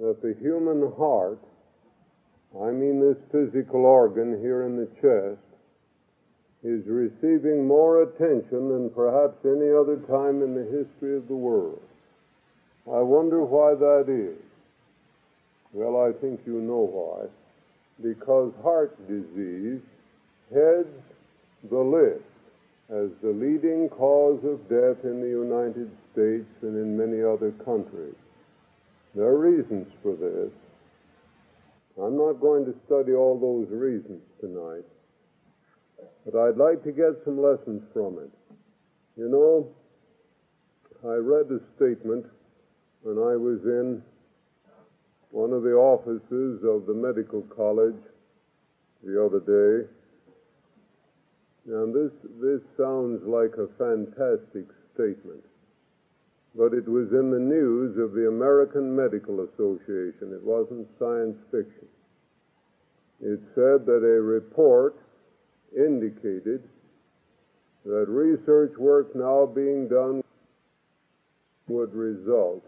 that the human heart, I mean this physical organ here in the chest, is receiving more attention than perhaps any other time in the history of the world. I wonder why that is. Well, I think you know why. Because heart disease heads the list as the leading cause of death in the United States and in many other countries. There are reasons for this. I'm not going to study all those reasons tonight, but I'd like to get some lessons from it. You know, I read a statement when I was in one of the offices of the medical college the other day. And this, this sounds like a fantastic statement, but it was in the news of the American Medical Association. It wasn't science fiction. It said that a report indicated that research work now being done would result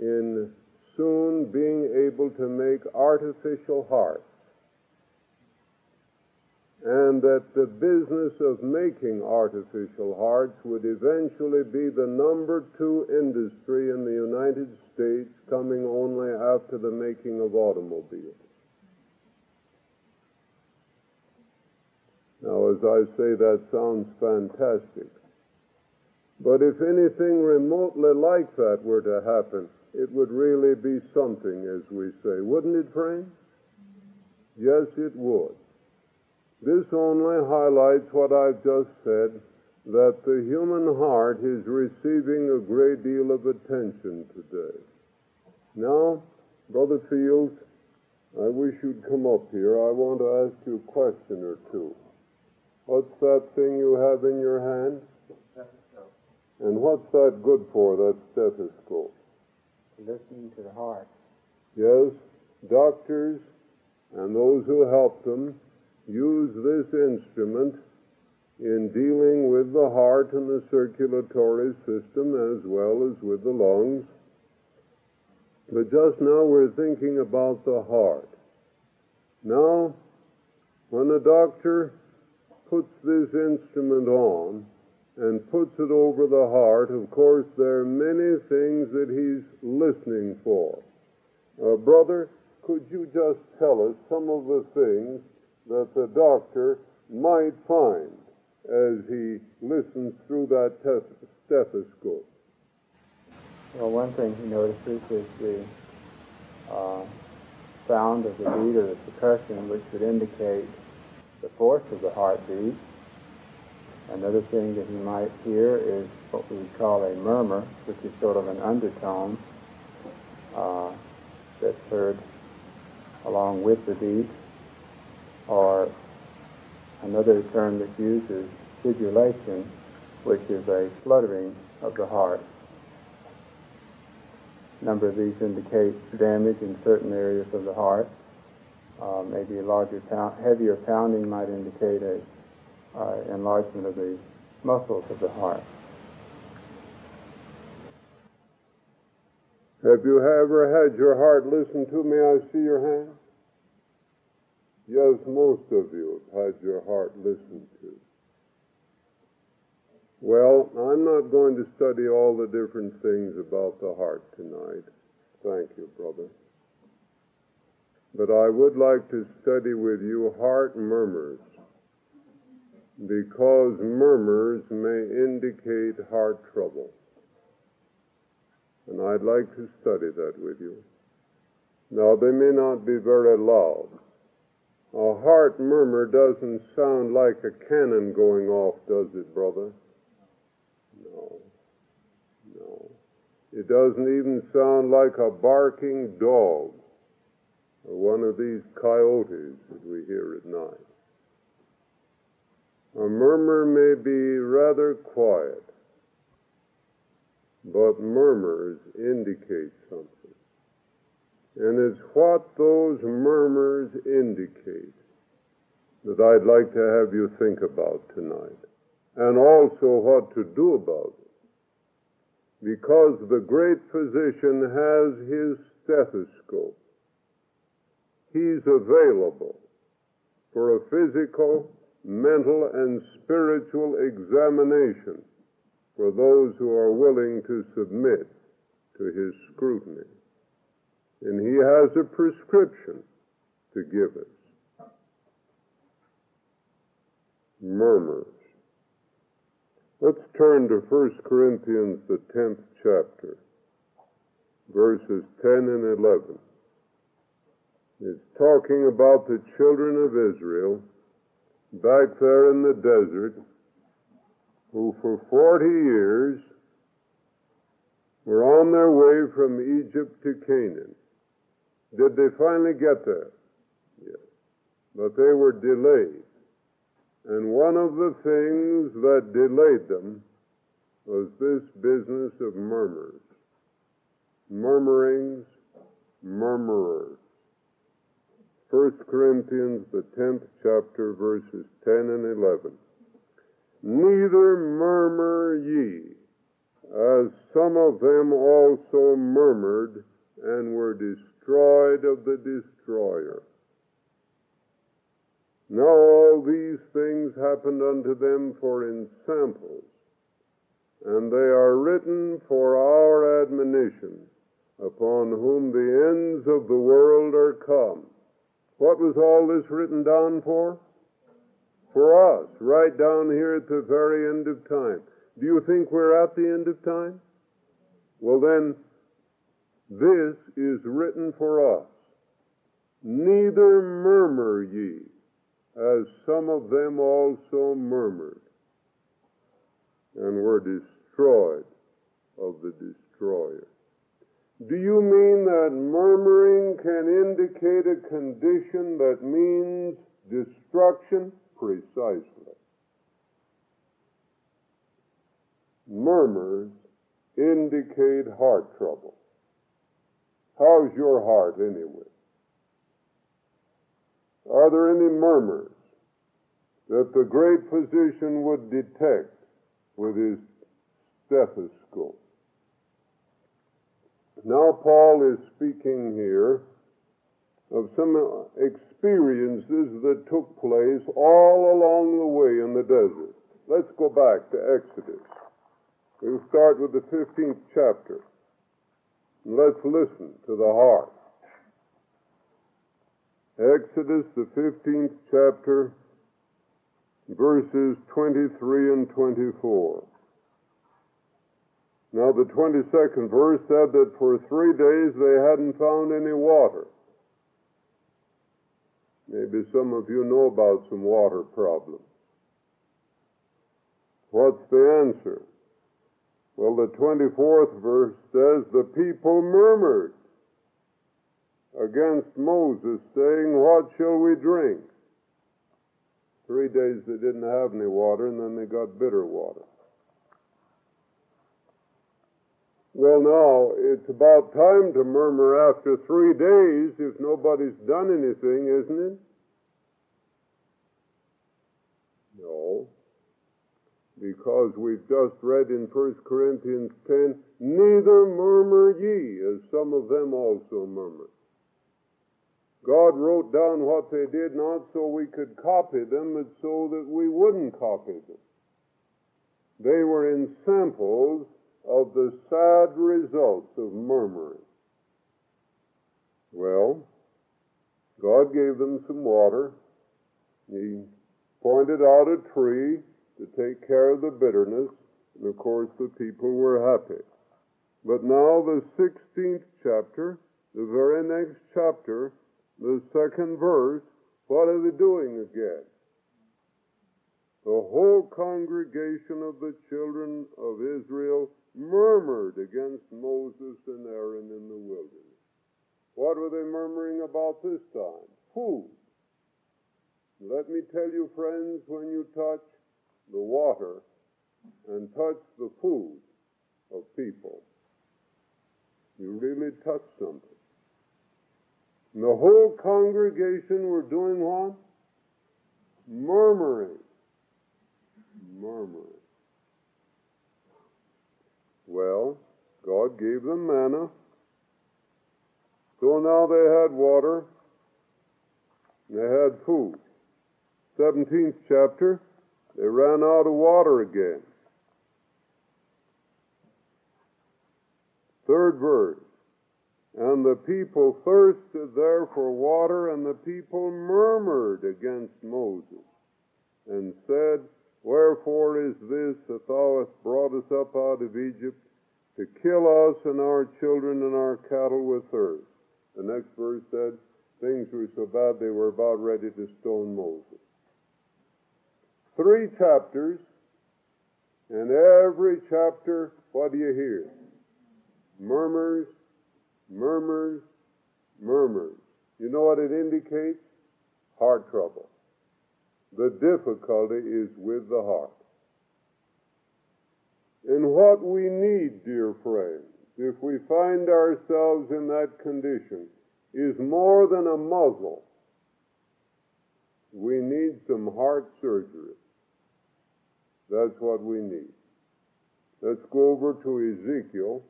in soon being able to make artificial hearts, and that the business of making artificial hearts would eventually be the number two industry in the United States, coming only after the making of automobiles. Now, as I say, that sounds fantastic. But if anything remotely like that were to happen, it would really be something, as we say. Wouldn't it, Frank? Yes, it would. This only highlights what I've just said that the human heart is receiving a great deal of attention today. Now, Brother Fields, I wish you'd come up here. I want to ask you a question or two. What's that thing you have in your hand? Stethoscope. And what's that good for, that stethoscope? Listening to the heart. Yes, doctors and those who help them use this instrument in dealing with the heart and the circulatory system as well as with the lungs. But just now we're thinking about the heart. Now, when a doctor puts this instrument on and puts it over the heart, of course, there are many things that he's listening for. Uh, brother, could you just tell us some of the things that the doctor might find as he listens through that stethoscope? Well, one thing he notices is the uh, sound of the beat or the percussion, which would indicate the force of the heartbeat. Another thing that he might hear is what we call a murmur, which is sort of an undertone uh, that's heard along with the beat, or another term that's used is which is a fluttering of the heart. A number of these indicate damage in certain areas of the heart. Uh, maybe a larger, pound, heavier pounding might indicate a uh, enlargement of the muscles of the heart. Have you ever had your heart listened to? May I see your hand? Yes, most of you have had your heart listened to. Well, I'm not going to study all the different things about the heart tonight. Thank you, brother. But I would like to study with you heart murmurs because murmurs may indicate heart trouble. And I'd like to study that with you. Now, they may not be very loud. A heart murmur doesn't sound like a cannon going off, does it, brother? No. No. It doesn't even sound like a barking dog or one of these coyotes that we hear at night. A murmur may be rather quiet, but murmurs indicate something. And it's what those murmurs indicate that I'd like to have you think about tonight, and also what to do about it. Because the great physician has his stethoscope. He's available for a physical, mental, and spiritual examination for those who are willing to submit to his scrutiny. And he has a prescription to give us. Murmurs. Let's turn to 1 Corinthians, the 10th chapter, verses 10 and 11. It's talking about the children of Israel back there in the desert who for 40 years were on their way from Egypt to Canaan. Did they finally get there? Yes. But they were delayed. And one of the things that delayed them was this business of murmurs. Murmurings, murmurers. 1 Corinthians, the 10th chapter, verses 10 and 11. Neither murmur ye, as some of them also murmured and were destroyed of the destroyer. Now all these things happened unto them for ensamples, and they are written for our admonition, upon whom the ends of the world are come. What was all this written down for? For us, right down here at the very end of time. Do you think we're at the end of time? Well, then, this is written for us. Neither murmur ye, as some of them also murmured, and were destroyed of the destroyer. Do you mean that murmuring can indicate a condition that means destruction? Precisely. Murmurs indicate heart trouble. How's your heart anyway? Are there any murmurs that the great physician would detect with his stethoscope? Now, Paul is speaking here of some experiences that took place all along the way in the desert. Let's go back to Exodus. We'll start with the 15th chapter. Let's listen to the heart. Exodus, the 15th chapter, verses 23 and 24. Now, the 22nd verse said that for three days they hadn't found any water. Maybe some of you know about some water problems. What's the answer? Well, the 24th verse says, The people murmured against Moses, saying, What shall we drink? Three days they didn't have any water, and then they got bitter water. Well, now, it's about time to murmur after three days if nobody's done anything, isn't it? No. Because we've just read in 1 Corinthians 10, neither murmur ye, as some of them also murmured. God wrote down what they did not so we could copy them, but so that we wouldn't copy them. They were in samples of the sad results of murmuring. Well, God gave them some water. He pointed out a tree to take care of the bitterness, and of course the people were happy. But now the 16th chapter, the very next chapter, the second verse, what are they doing again? The whole congregation of the children of Israel murmured against Moses and Aaron in the wilderness. What were they murmuring about this time? Food. Let me tell you, friends, when you touch the water and touch the food of people, you really touch something. And the whole congregation were doing what? Murmuring. Murmuring. Well, God gave them manna. So now they had water, they had food. 17th chapter, they ran out of water again. Third verse. And the people thirsted there for water, and the people murmured against Moses, and said, Wherefore is this that thou hast brought us up out of Egypt to kill us and our children and our cattle with thirst? The next verse said, Things were so bad they were about ready to stone Moses. Three chapters, and every chapter, what do you hear? Murmurs, murmurs, murmurs. You know what it indicates? Heart trouble. The difficulty is with the heart. And what we need, dear friends, if we find ourselves in that condition, is more than a muzzle. We need some heart surgery. That's what we need. Let's go over to Ezekiel,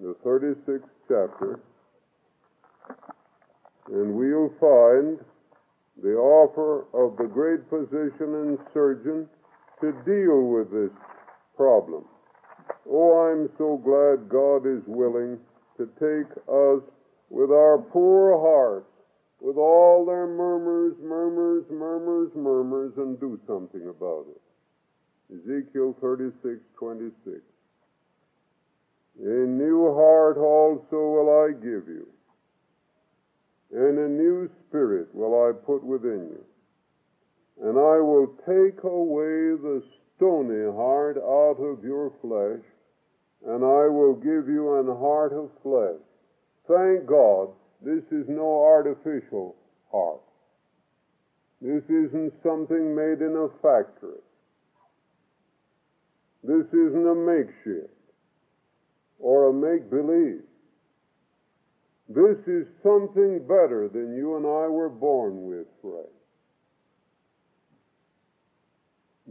the 36th chapter, and we'll find the offer of the great physician and surgeon to deal with this problem. Oh, I'm so glad God is willing to take us with our poor hearts, with all their murmurs, murmurs, murmurs, murmurs, and do something about it. Ezekiel 36:26. A new heart also will I give you, and a new spirit will I put within you. And I will take away the stony heart out of your flesh, and I will give you an heart of flesh. Thank God, this is no artificial heart. This isn't something made in a factory. This isn't a makeshift or a make believe. This is something better than you and I were born with, friend.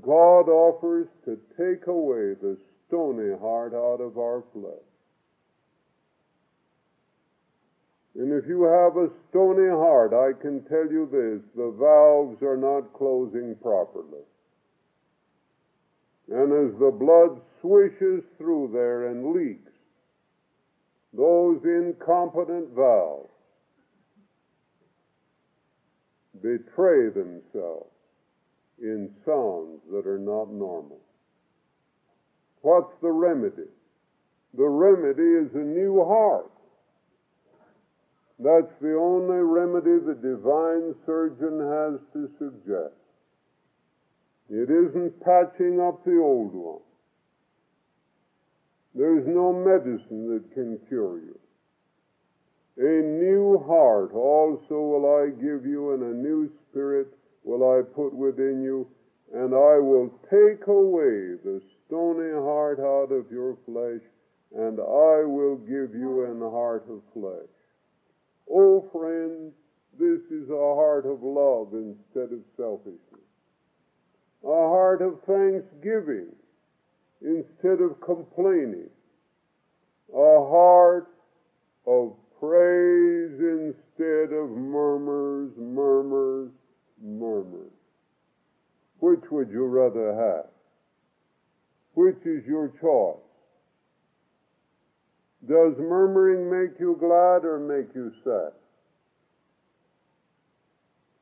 God offers to take away the stony heart out of our flesh. And if you have a stony heart, I can tell you this the valves are not closing properly. And as the blood swishes through there and leaks, those incompetent valves betray themselves in sounds that are not normal. What's the remedy? The remedy is a new heart. That's the only remedy the divine surgeon has to suggest. It isn't patching up the old one. There's no medicine that can cure you. A new heart also will I give you, and a new spirit will I put within you, and I will take away the stony heart out of your flesh, and I will give you an heart of flesh. Oh, friends, this is a heart of love instead of selfishness, a heart of thanksgiving instead of complaining, a heart of praise instead of murmurs, murmurs, murmurs. Which would you rather have? Which is your choice? Does murmuring make you glad or make you sad?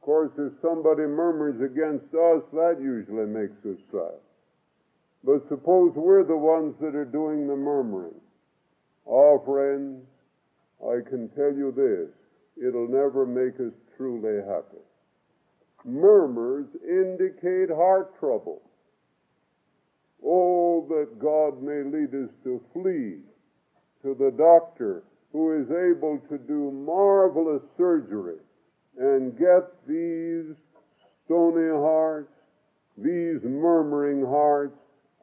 Of course, if somebody murmurs against us, that usually makes us sad. But suppose we're the ones that are doing the murmuring. Oh, friends, I can tell you this it'll never make us truly happy. Murmurs indicate heart trouble. Oh, that God may lead us to flee to the doctor who is able to do marvelous surgery and get these stony hearts, these murmuring hearts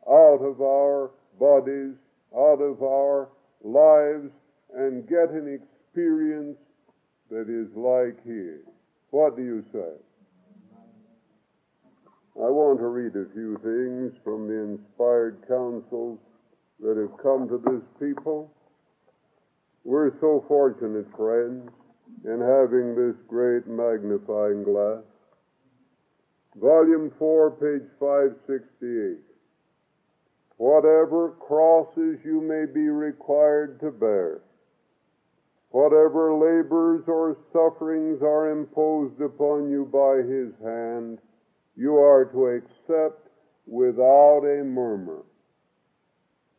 out of our bodies, out of our lives, and get an experience that is like His. What do you say? I want to read a few things from the inspired counsels that have come to this people. We're so fortunate, friends, in having this great magnifying glass. Volume 4, page 568. Whatever crosses you may be required to bear, whatever labors or sufferings are imposed upon you by his hand, you are to accept without a murmur.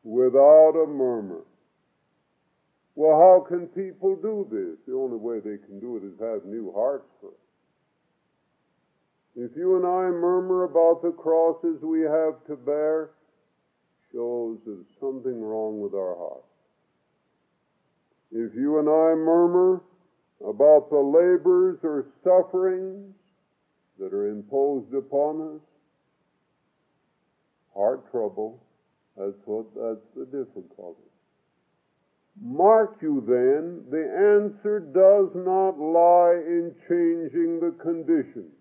Without a murmur. Well, how can people do this? The only way they can do it is have new hearts first. If you and I murmur about the crosses we have to bear, shows there's something wrong with our hearts. If you and I murmur about the labors or sufferings that are imposed upon us, heart trouble, that's what that's the difficulty. Mark you then, the answer does not lie in changing the conditions.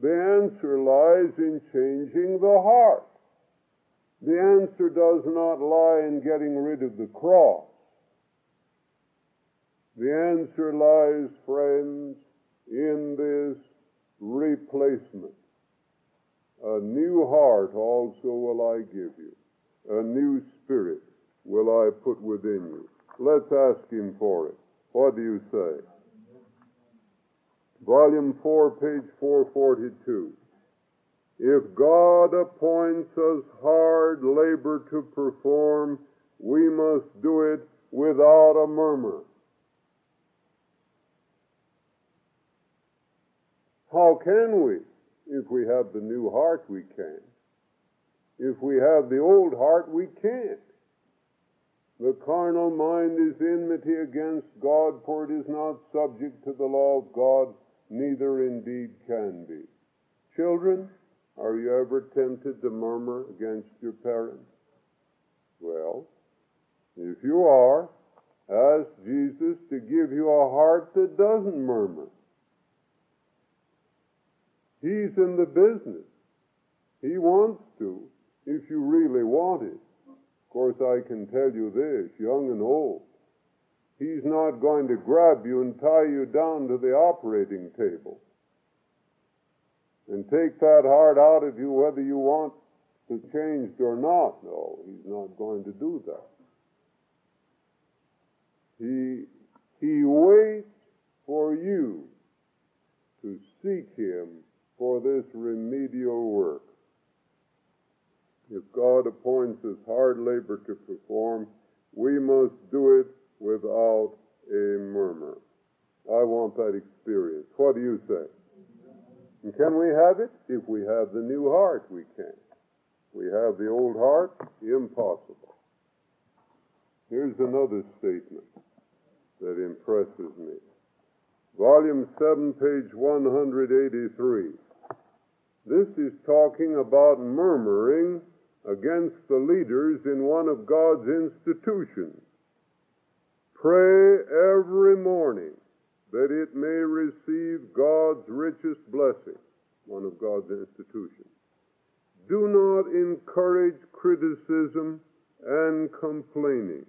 The answer lies in changing the heart. The answer does not lie in getting rid of the cross. The answer lies, friends, in this replacement. A new heart also will I give you. A new spirit will I put within you. Let's ask him for it. What do you say? Volume 4, page 442. If God appoints us hard labor to perform, we must do it without a murmur. How can we? If we have the new heart, we can. If we have the old heart, we can't. The carnal mind is enmity against God, for it is not subject to the law of God, neither indeed can be. Children, are you ever tempted to murmur against your parents? Well, if you are, ask Jesus to give you a heart that doesn't murmur. He's in the business. He wants to, if you really want it. Of course, I can tell you this, young and old, He's not going to grab you and tie you down to the operating table and take that heart out of you whether you want it changed or not. No, he's not going to do that. He, he waits for you to seek him for this remedial work. If God appoints us hard labor to perform, we must do it without a murmur. I want that experience. What do you say? And can we have it? If we have the new heart, we can. We have the old heart, impossible. Here's another statement that impresses me. Volume 7, page 183. This is talking about murmuring against the leaders in one of God's institutions. Pray every morning that it may receive God's richest blessing, one of God's institutions. Do not encourage criticism and complaining.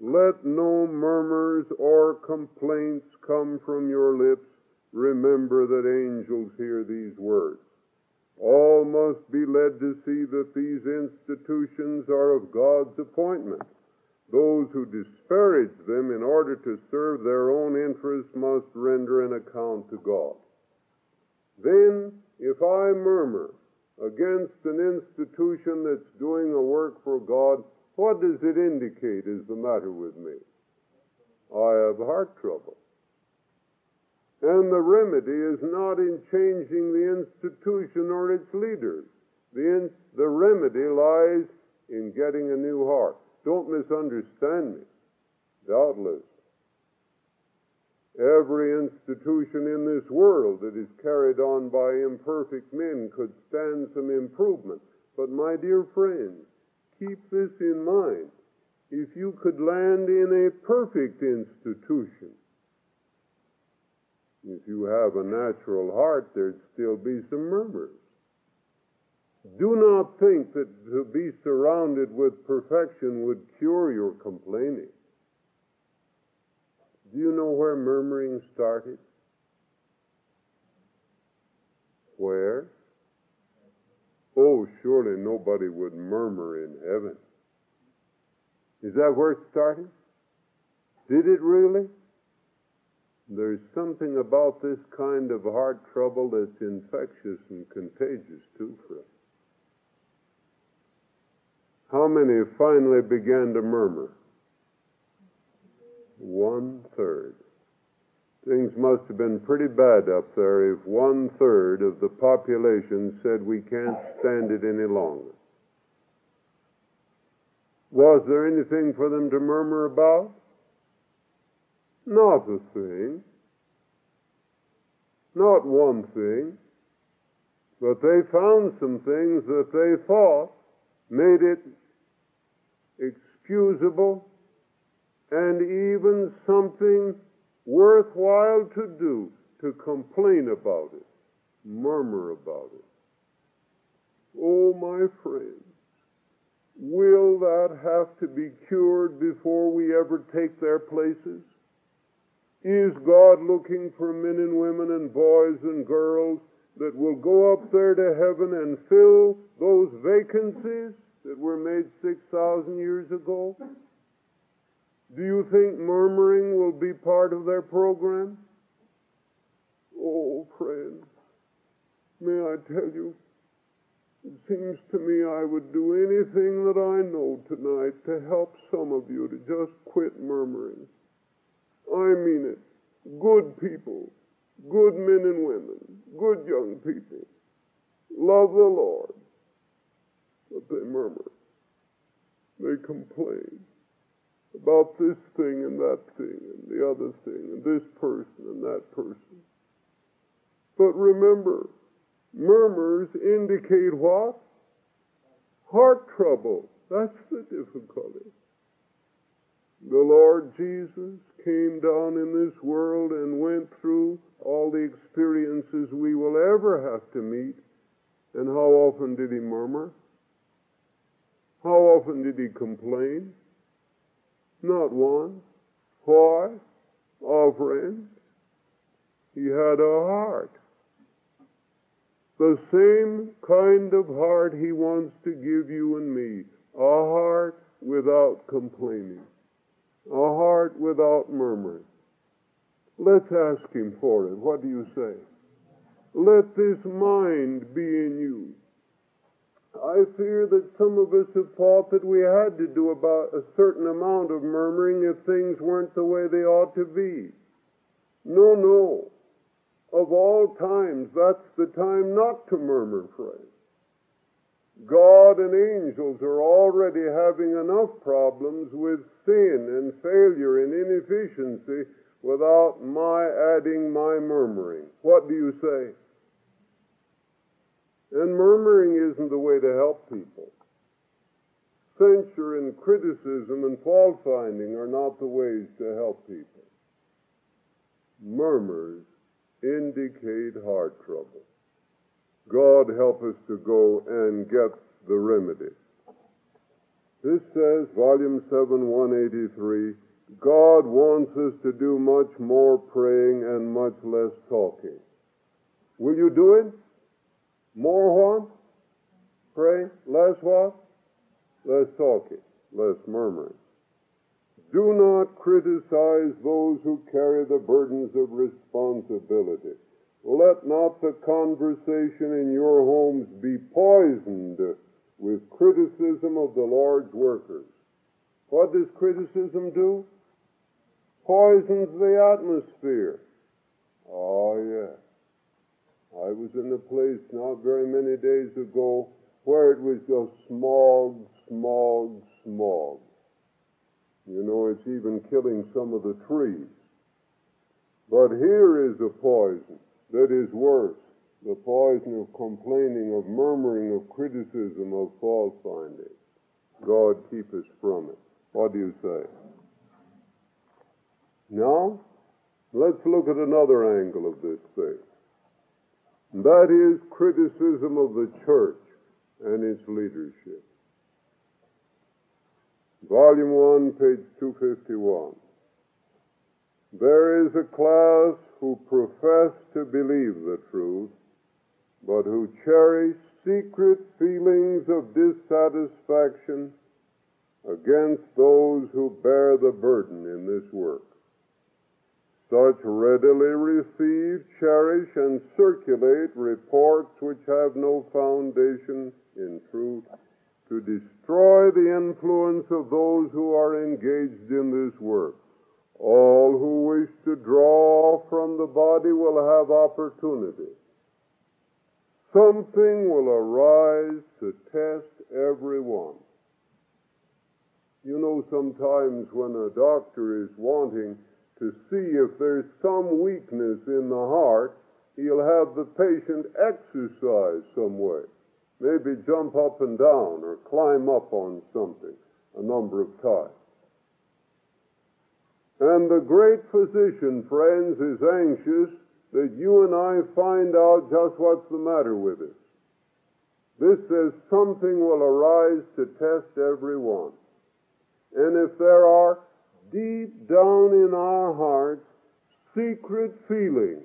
Let no murmurs or complaints come from your lips. Remember that angels hear these words. All must be led to see that these institutions are of God's appointment those who disparage them in order to serve their own interests must render an account to God. Then, if I murmur against an institution that's doing a work for God, what does it indicate is the matter with me? I have heart trouble. And the remedy is not in changing the institution or its leaders. The, in, the remedy lies in getting a new heart. Don't misunderstand me. Doubtless, every institution in this world that is carried on by imperfect men could stand some improvement. But my dear friends, keep this in mind. If you could land in a perfect institution, if you have a natural heart, there'd still be some murmurs. Do not think that to be surrounded with perfection would cure your complaining. Do you know where murmuring started? Where? Oh, surely nobody would murmur in heaven. Is that where it started? Did it really? There's something about this kind of heart trouble that's infectious and contagious too, friend. How many finally began to murmur? One third. Things must have been pretty bad up there if one third of the population said we can't stand it any longer. Was there anything for them to murmur about? Not a thing. Not one thing. But they found some things that they thought made it excusable and even something worthwhile to do to complain about it, murmur about it. Oh, my friends, will that have to be cured before we ever take their places? Is God looking for men and women and boys and girls that will go up there to heaven and fill those vacancies that were made 6,000 years ago? Do you think murmuring will be part of their program? Oh, friend, may I tell you, it seems to me I would do anything that I know tonight to help some of you to just quit murmuring. I mean it. Good people, good men and women, good young people, love the Lord, but they murmur. They complain about this thing and that thing and the other thing and this person and that person. But remember, murmurs indicate what? Heart trouble. That's the difficulty. The Lord Jesus came down in this world and went through all the experiences we will ever have to meet. And how often did he murmur? How often did he complain? Not one. Why? Oh, friends, he had a heart. The same kind of heart he wants to give you and me. A heart without complaining. A heart without murmuring. Let's ask him for it. What do you say? Let this mind be in you I fear that some of us have thought that we had to do about a certain amount of murmuring if things weren't the way they ought to be. No, no. Of all times, that's the time not to murmur, friends. God and angels are already having enough problems with sin and failure and inefficiency without my adding my murmuring. What do you say? And murmuring isn't the way to help people. Censure and criticism and fault finding are not the ways to help people. Murmurs indicate heart trouble. God help us to go and get the remedy. This says, Volume 7, 183, God wants us to do much more praying and much less talking. Will you do it? More what? Pray. Less what? Less talking. Less murmuring. Do not criticize those who carry the burdens of responsibility. Let not the conversation in your homes be poisoned with criticism of the Lord's workers. What does criticism do? Poisons the atmosphere. Oh, yes. I was in a place not very many days ago where it was just smog, smog, smog. You know, it's even killing some of the trees. But here is a poison that is worse the poison of complaining, of murmuring, of criticism, of fault finding. God keep us from it. What do you say? Now, let's look at another angle of this thing. That is criticism of the church and its leadership. Volume 1, page 251. There is a class who profess to believe the truth, but who cherish secret feelings of dissatisfaction against those who bear the burden in this work. Such readily receive, cherish, and circulate reports which have no foundation in truth to destroy the influence of those who are engaged in this work. All who wish to draw from the body will have opportunity. Something will arise to test everyone. You know, sometimes when a doctor is wanting to see if there's some weakness in the heart, he'll have the patient exercise some way. Maybe jump up and down or climb up on something a number of times. And the great physician, friends, is anxious that you and I find out just what's the matter with us. This says something will arise to test everyone. And if there are deep down in our hearts secret feelings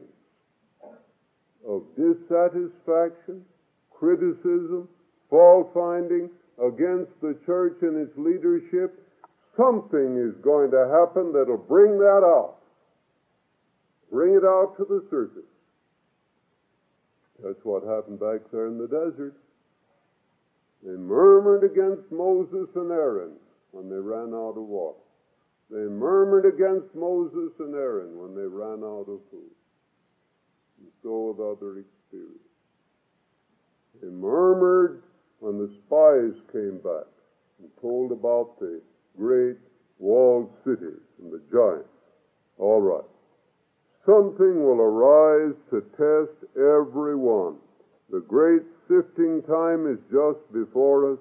of dissatisfaction, criticism, fault finding against the church and its leadership, something is going to happen that'll bring that out. Bring it out to the surface. That's what happened back there in the desert. They murmured against Moses and Aaron when they ran out of water. They murmured against Moses and Aaron when they ran out of food. And so with other experiences. They murmured when the spies came back and told about the great walled cities and the giants. All right. Something will arise to test everyone. The great sifting time is just before us.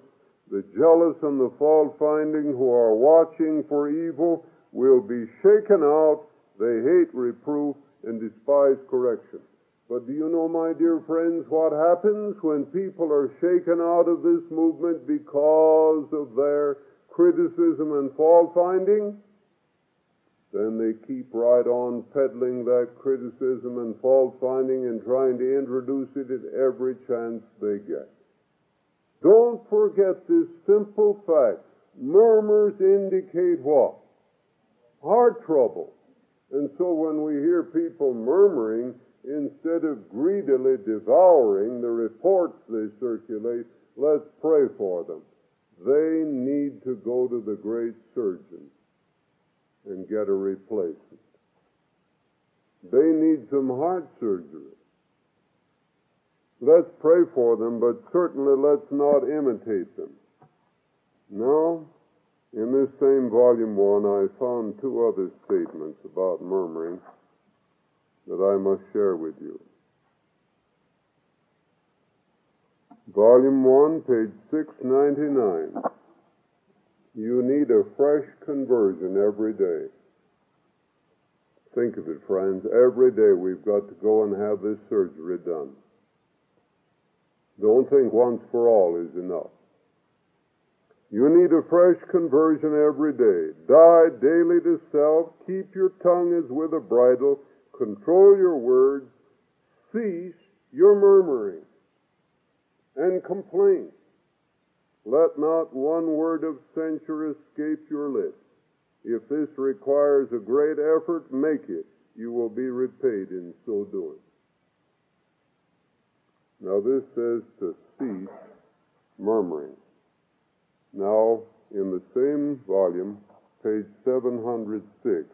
The jealous and the fault finding who are watching for evil will be shaken out. They hate reproof and despise correction. But do you know, my dear friends, what happens when people are shaken out of this movement because of their criticism and fault finding, then they keep right on peddling that criticism and fault finding and trying to introduce it at every chance they get. Don't forget this simple fact. Murmurs indicate what? Heart trouble. And so when we hear people murmuring, instead of greedily devouring the reports they circulate, let's pray for them. They need to go to the great surgeon and get a replacement. They need some heart surgery. Let's pray for them, but certainly let's not imitate them. No, in this same volume one, I found two other statements about murmuring that I must share with you. Volume 1, page 699. You need a fresh conversion every day. Think of it, friends. Every day we've got to go and have this surgery done. Don't think once for all is enough. You need a fresh conversion every day. Die daily to self. Keep your tongue as with a bridle. Control your words. Cease your murmuring and complain. Let not one word of censure escape your lips. If this requires a great effort, make it. You will be repaid in so doing. Now, this says to cease murmuring. Now, in the same volume, page 706,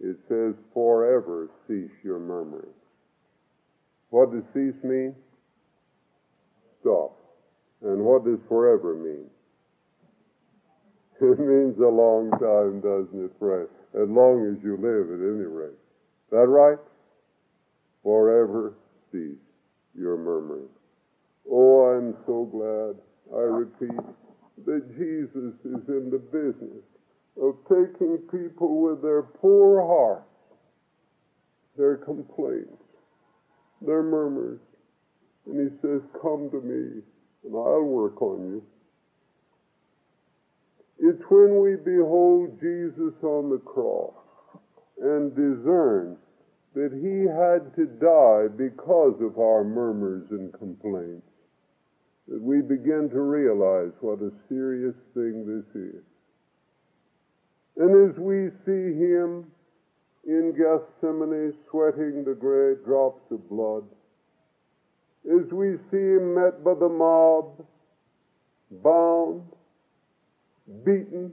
it says, Forever cease your murmuring. What does cease mean? Stop. And what does forever mean? It means a long time, doesn't it, Fred? As long as you live, at any rate. Is That right? Forever cease your murmuring. Oh, I'm so glad, I repeat, that Jesus is in the business of taking people with their poor hearts, their complaints, their murmurs, and he says, Come to me. and I'll work on you. It's when we behold Jesus on the cross and discern that he had to die because of our murmurs and complaints that we begin to realize what a serious thing this is. And as we see him in Gethsemane sweating the great drops of blood, as we see him met by the mob, bound, beaten,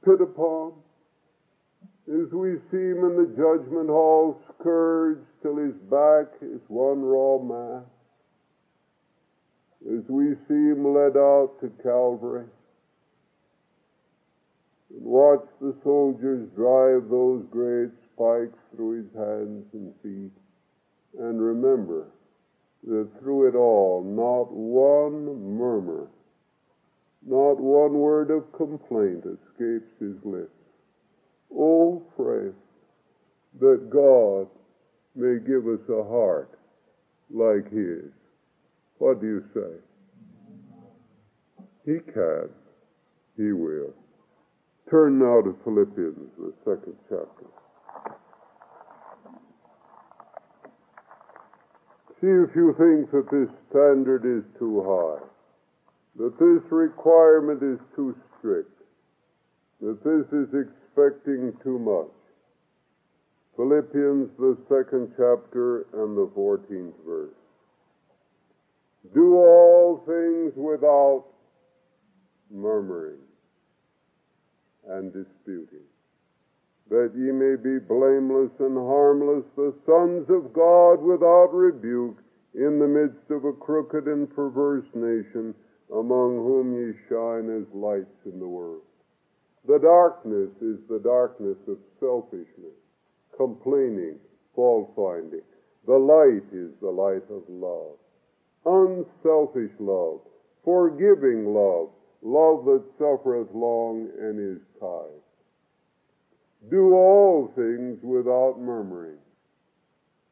spit upon, as we see him in the judgment hall scourged till his back is one raw mass, as we see him led out to Calvary, and watch the soldiers drive those great spikes through his hands and feet, and remember that through it all, not one murmur, not one word of complaint escapes his lips. Oh, pray that God may give us a heart like his. What do you say? He can. He will. Turn now to Philippians, the second chapter. See if you think that this standard is too high, that this requirement is too strict, that this is expecting too much. Philippians, the second chapter and the 14th verse. Do all things without murmuring and disputing, that ye may be blameless and harmless, the sons of God without rebuke, in the midst of a crooked and perverse nation, among whom ye shine as lights in the world. The darkness is the darkness of selfishness, complaining, fault finding. The light is the light of love. Unselfish love, forgiving love, love that suffereth long and is kind. Do all things without murmuring.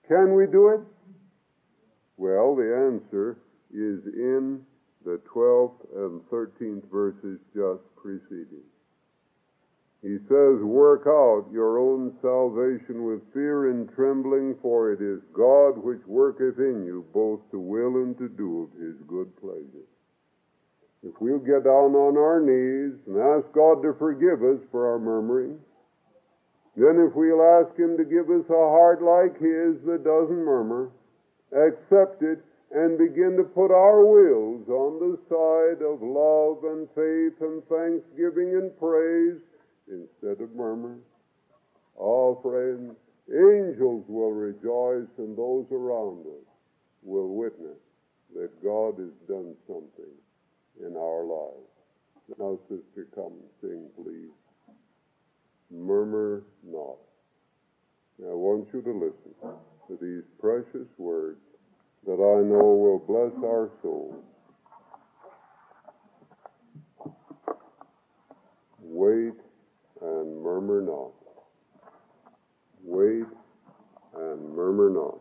Can we do it? Well, the answer is in the 12th and 13th verses just preceding. He says, Work out your own salvation with fear and trembling, for it is God which worketh in you both to will and to do of his good pleasure. If we'll get down on our knees and ask God to forgive us for our murmuring, then if we'll ask Him to give us a heart like His that doesn't murmur, accept it, and begin to put our wills on the side of love and faith and thanksgiving and praise instead of murmur. Oh, friends, angels will rejoice and those around us will witness that God has done something in our lives. Now, sister, come sing, please. Murmur not. I want you to listen to these precious words that I know will bless our souls. Wait and murmur not. Wait and murmur not.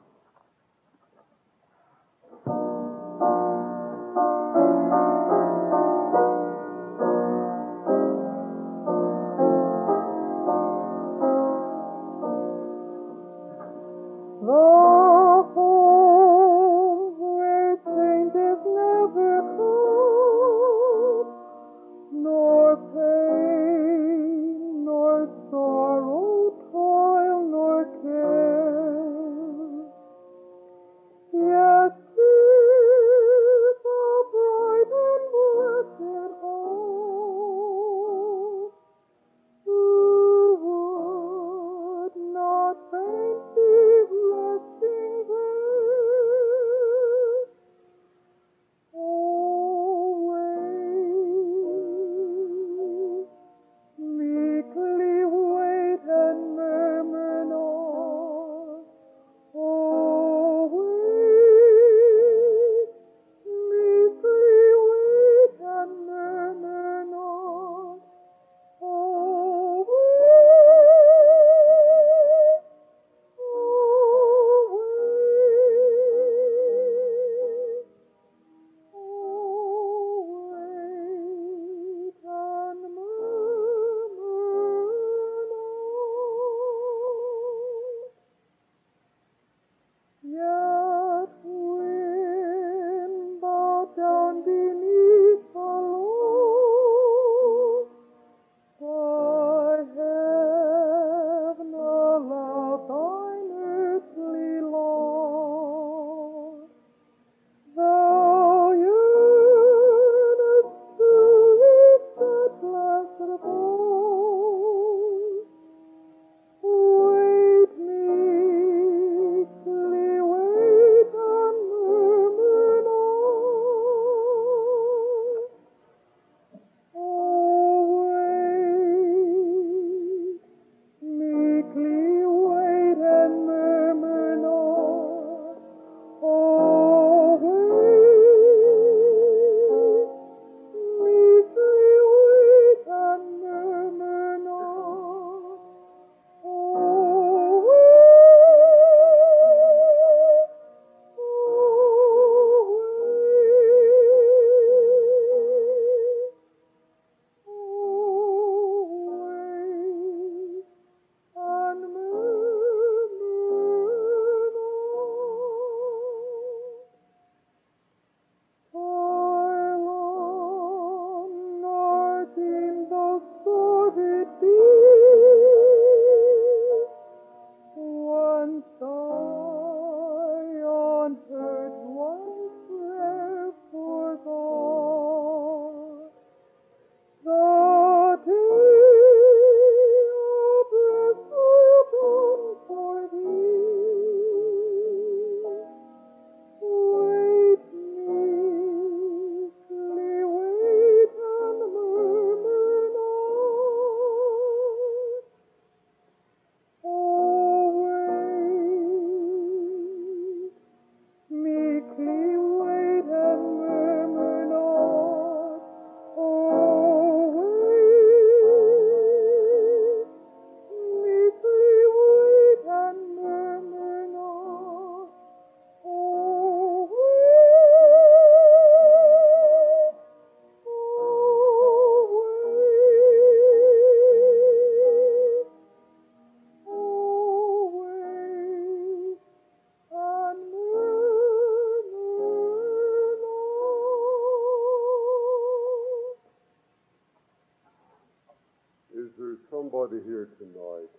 Here tonight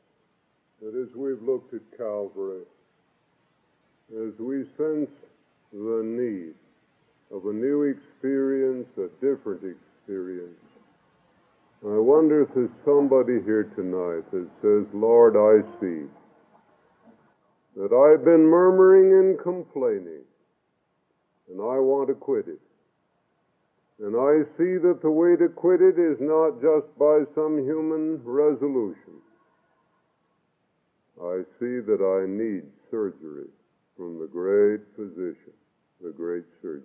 that as we've looked at Calvary, as we sense the need of a new experience, a different experience, I wonder if there's somebody here tonight that says, Lord, I see that I've been murmuring and complaining, and I want to quit it. And I see that the way to quit it is not just by some human resolution. I see that I need surgery from the great physician, the great surgeon.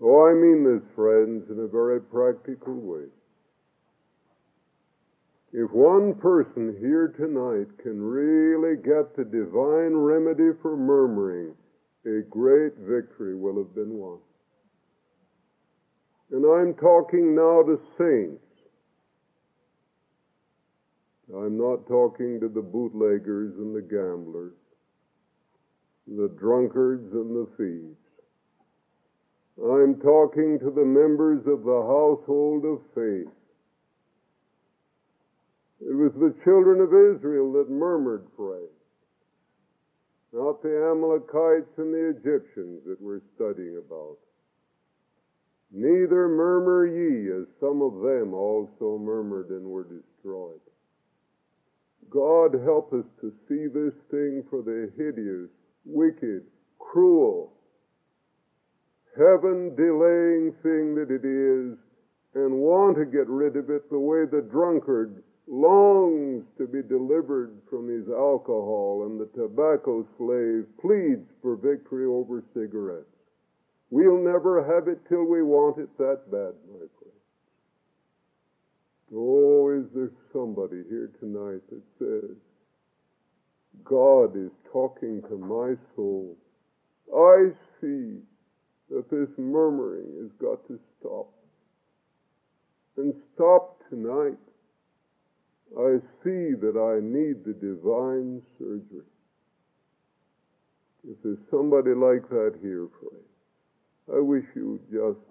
Oh, I mean this, friends, in a very practical way. If one person here tonight can really get the divine remedy for murmuring, a great victory will have been won. And I'm talking now to saints. I'm not talking to the bootleggers and the gamblers, the drunkards and the thieves. I'm talking to the members of the household of faith. It was the children of Israel that murmured praise, not the Amalekites and the Egyptians that we're studying about. Neither murmur ye, as some of them also murmured and were destroyed. God help us to see this thing for the hideous, wicked, cruel, heaven delaying thing that it is, and want to get rid of it the way the drunkard longs to be delivered from his alcohol and the tobacco slave pleads for victory over cigarettes. We'll never have it till we want it that bad, my friend. Oh, is there somebody here tonight that says, God is talking to my soul. I see that this murmuring has got to stop. And stop tonight. I see that I need the divine surgery. If there's somebody like that here, friend, I wish you would just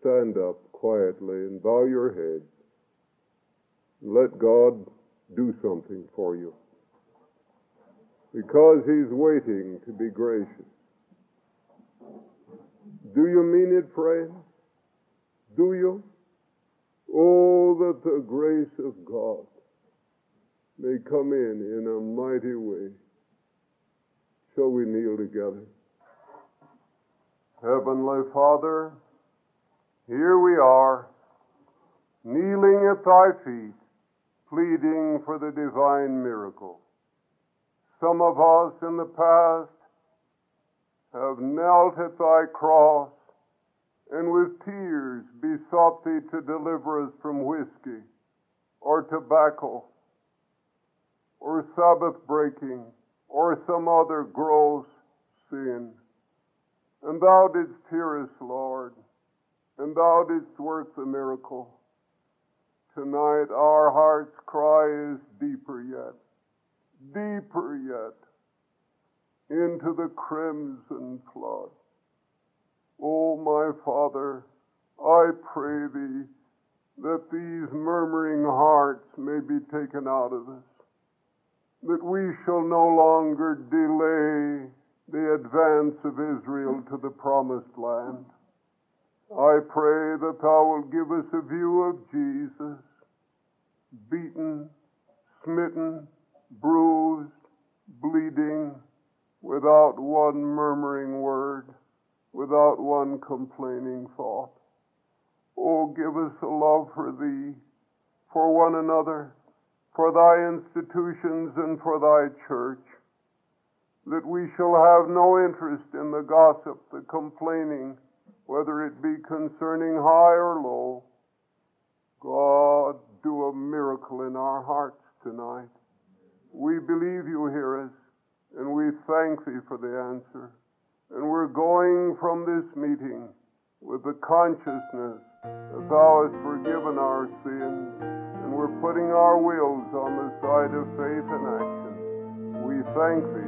stand up quietly and bow your heads. Let God do something for you. Because He's waiting to be gracious. Do you mean it, friend? Do you? Oh, that the grace of God may come in in a mighty way. Shall we kneel together? Heavenly Father, here we are, kneeling at thy feet, pleading for the divine miracle. Some of us in the past have knelt at thy cross and with tears besought thee to deliver us from whiskey or tobacco or Sabbath breaking or some other gross sin. And thou didst hear us, Lord, and thou didst work the miracle. Tonight our heart's cry is deeper yet, deeper yet, into the crimson flood. O oh, my Father, I pray thee that these murmuring hearts may be taken out of us, that we shall no longer delay the advance of Israel to the promised land. I pray that thou wilt give us a view of Jesus, beaten, smitten, bruised, bleeding, without one murmuring word, without one complaining thought. Oh, give us a love for thee, for one another, for thy institutions and for thy church that we shall have no interest in the gossip, the complaining, whether it be concerning high or low. God, do a miracle in our hearts tonight. We believe you hear us, and we thank thee for the answer. And we're going from this meeting with the consciousness that thou hast forgiven our sins, and we're putting our wills on the side of faith and action. We thank thee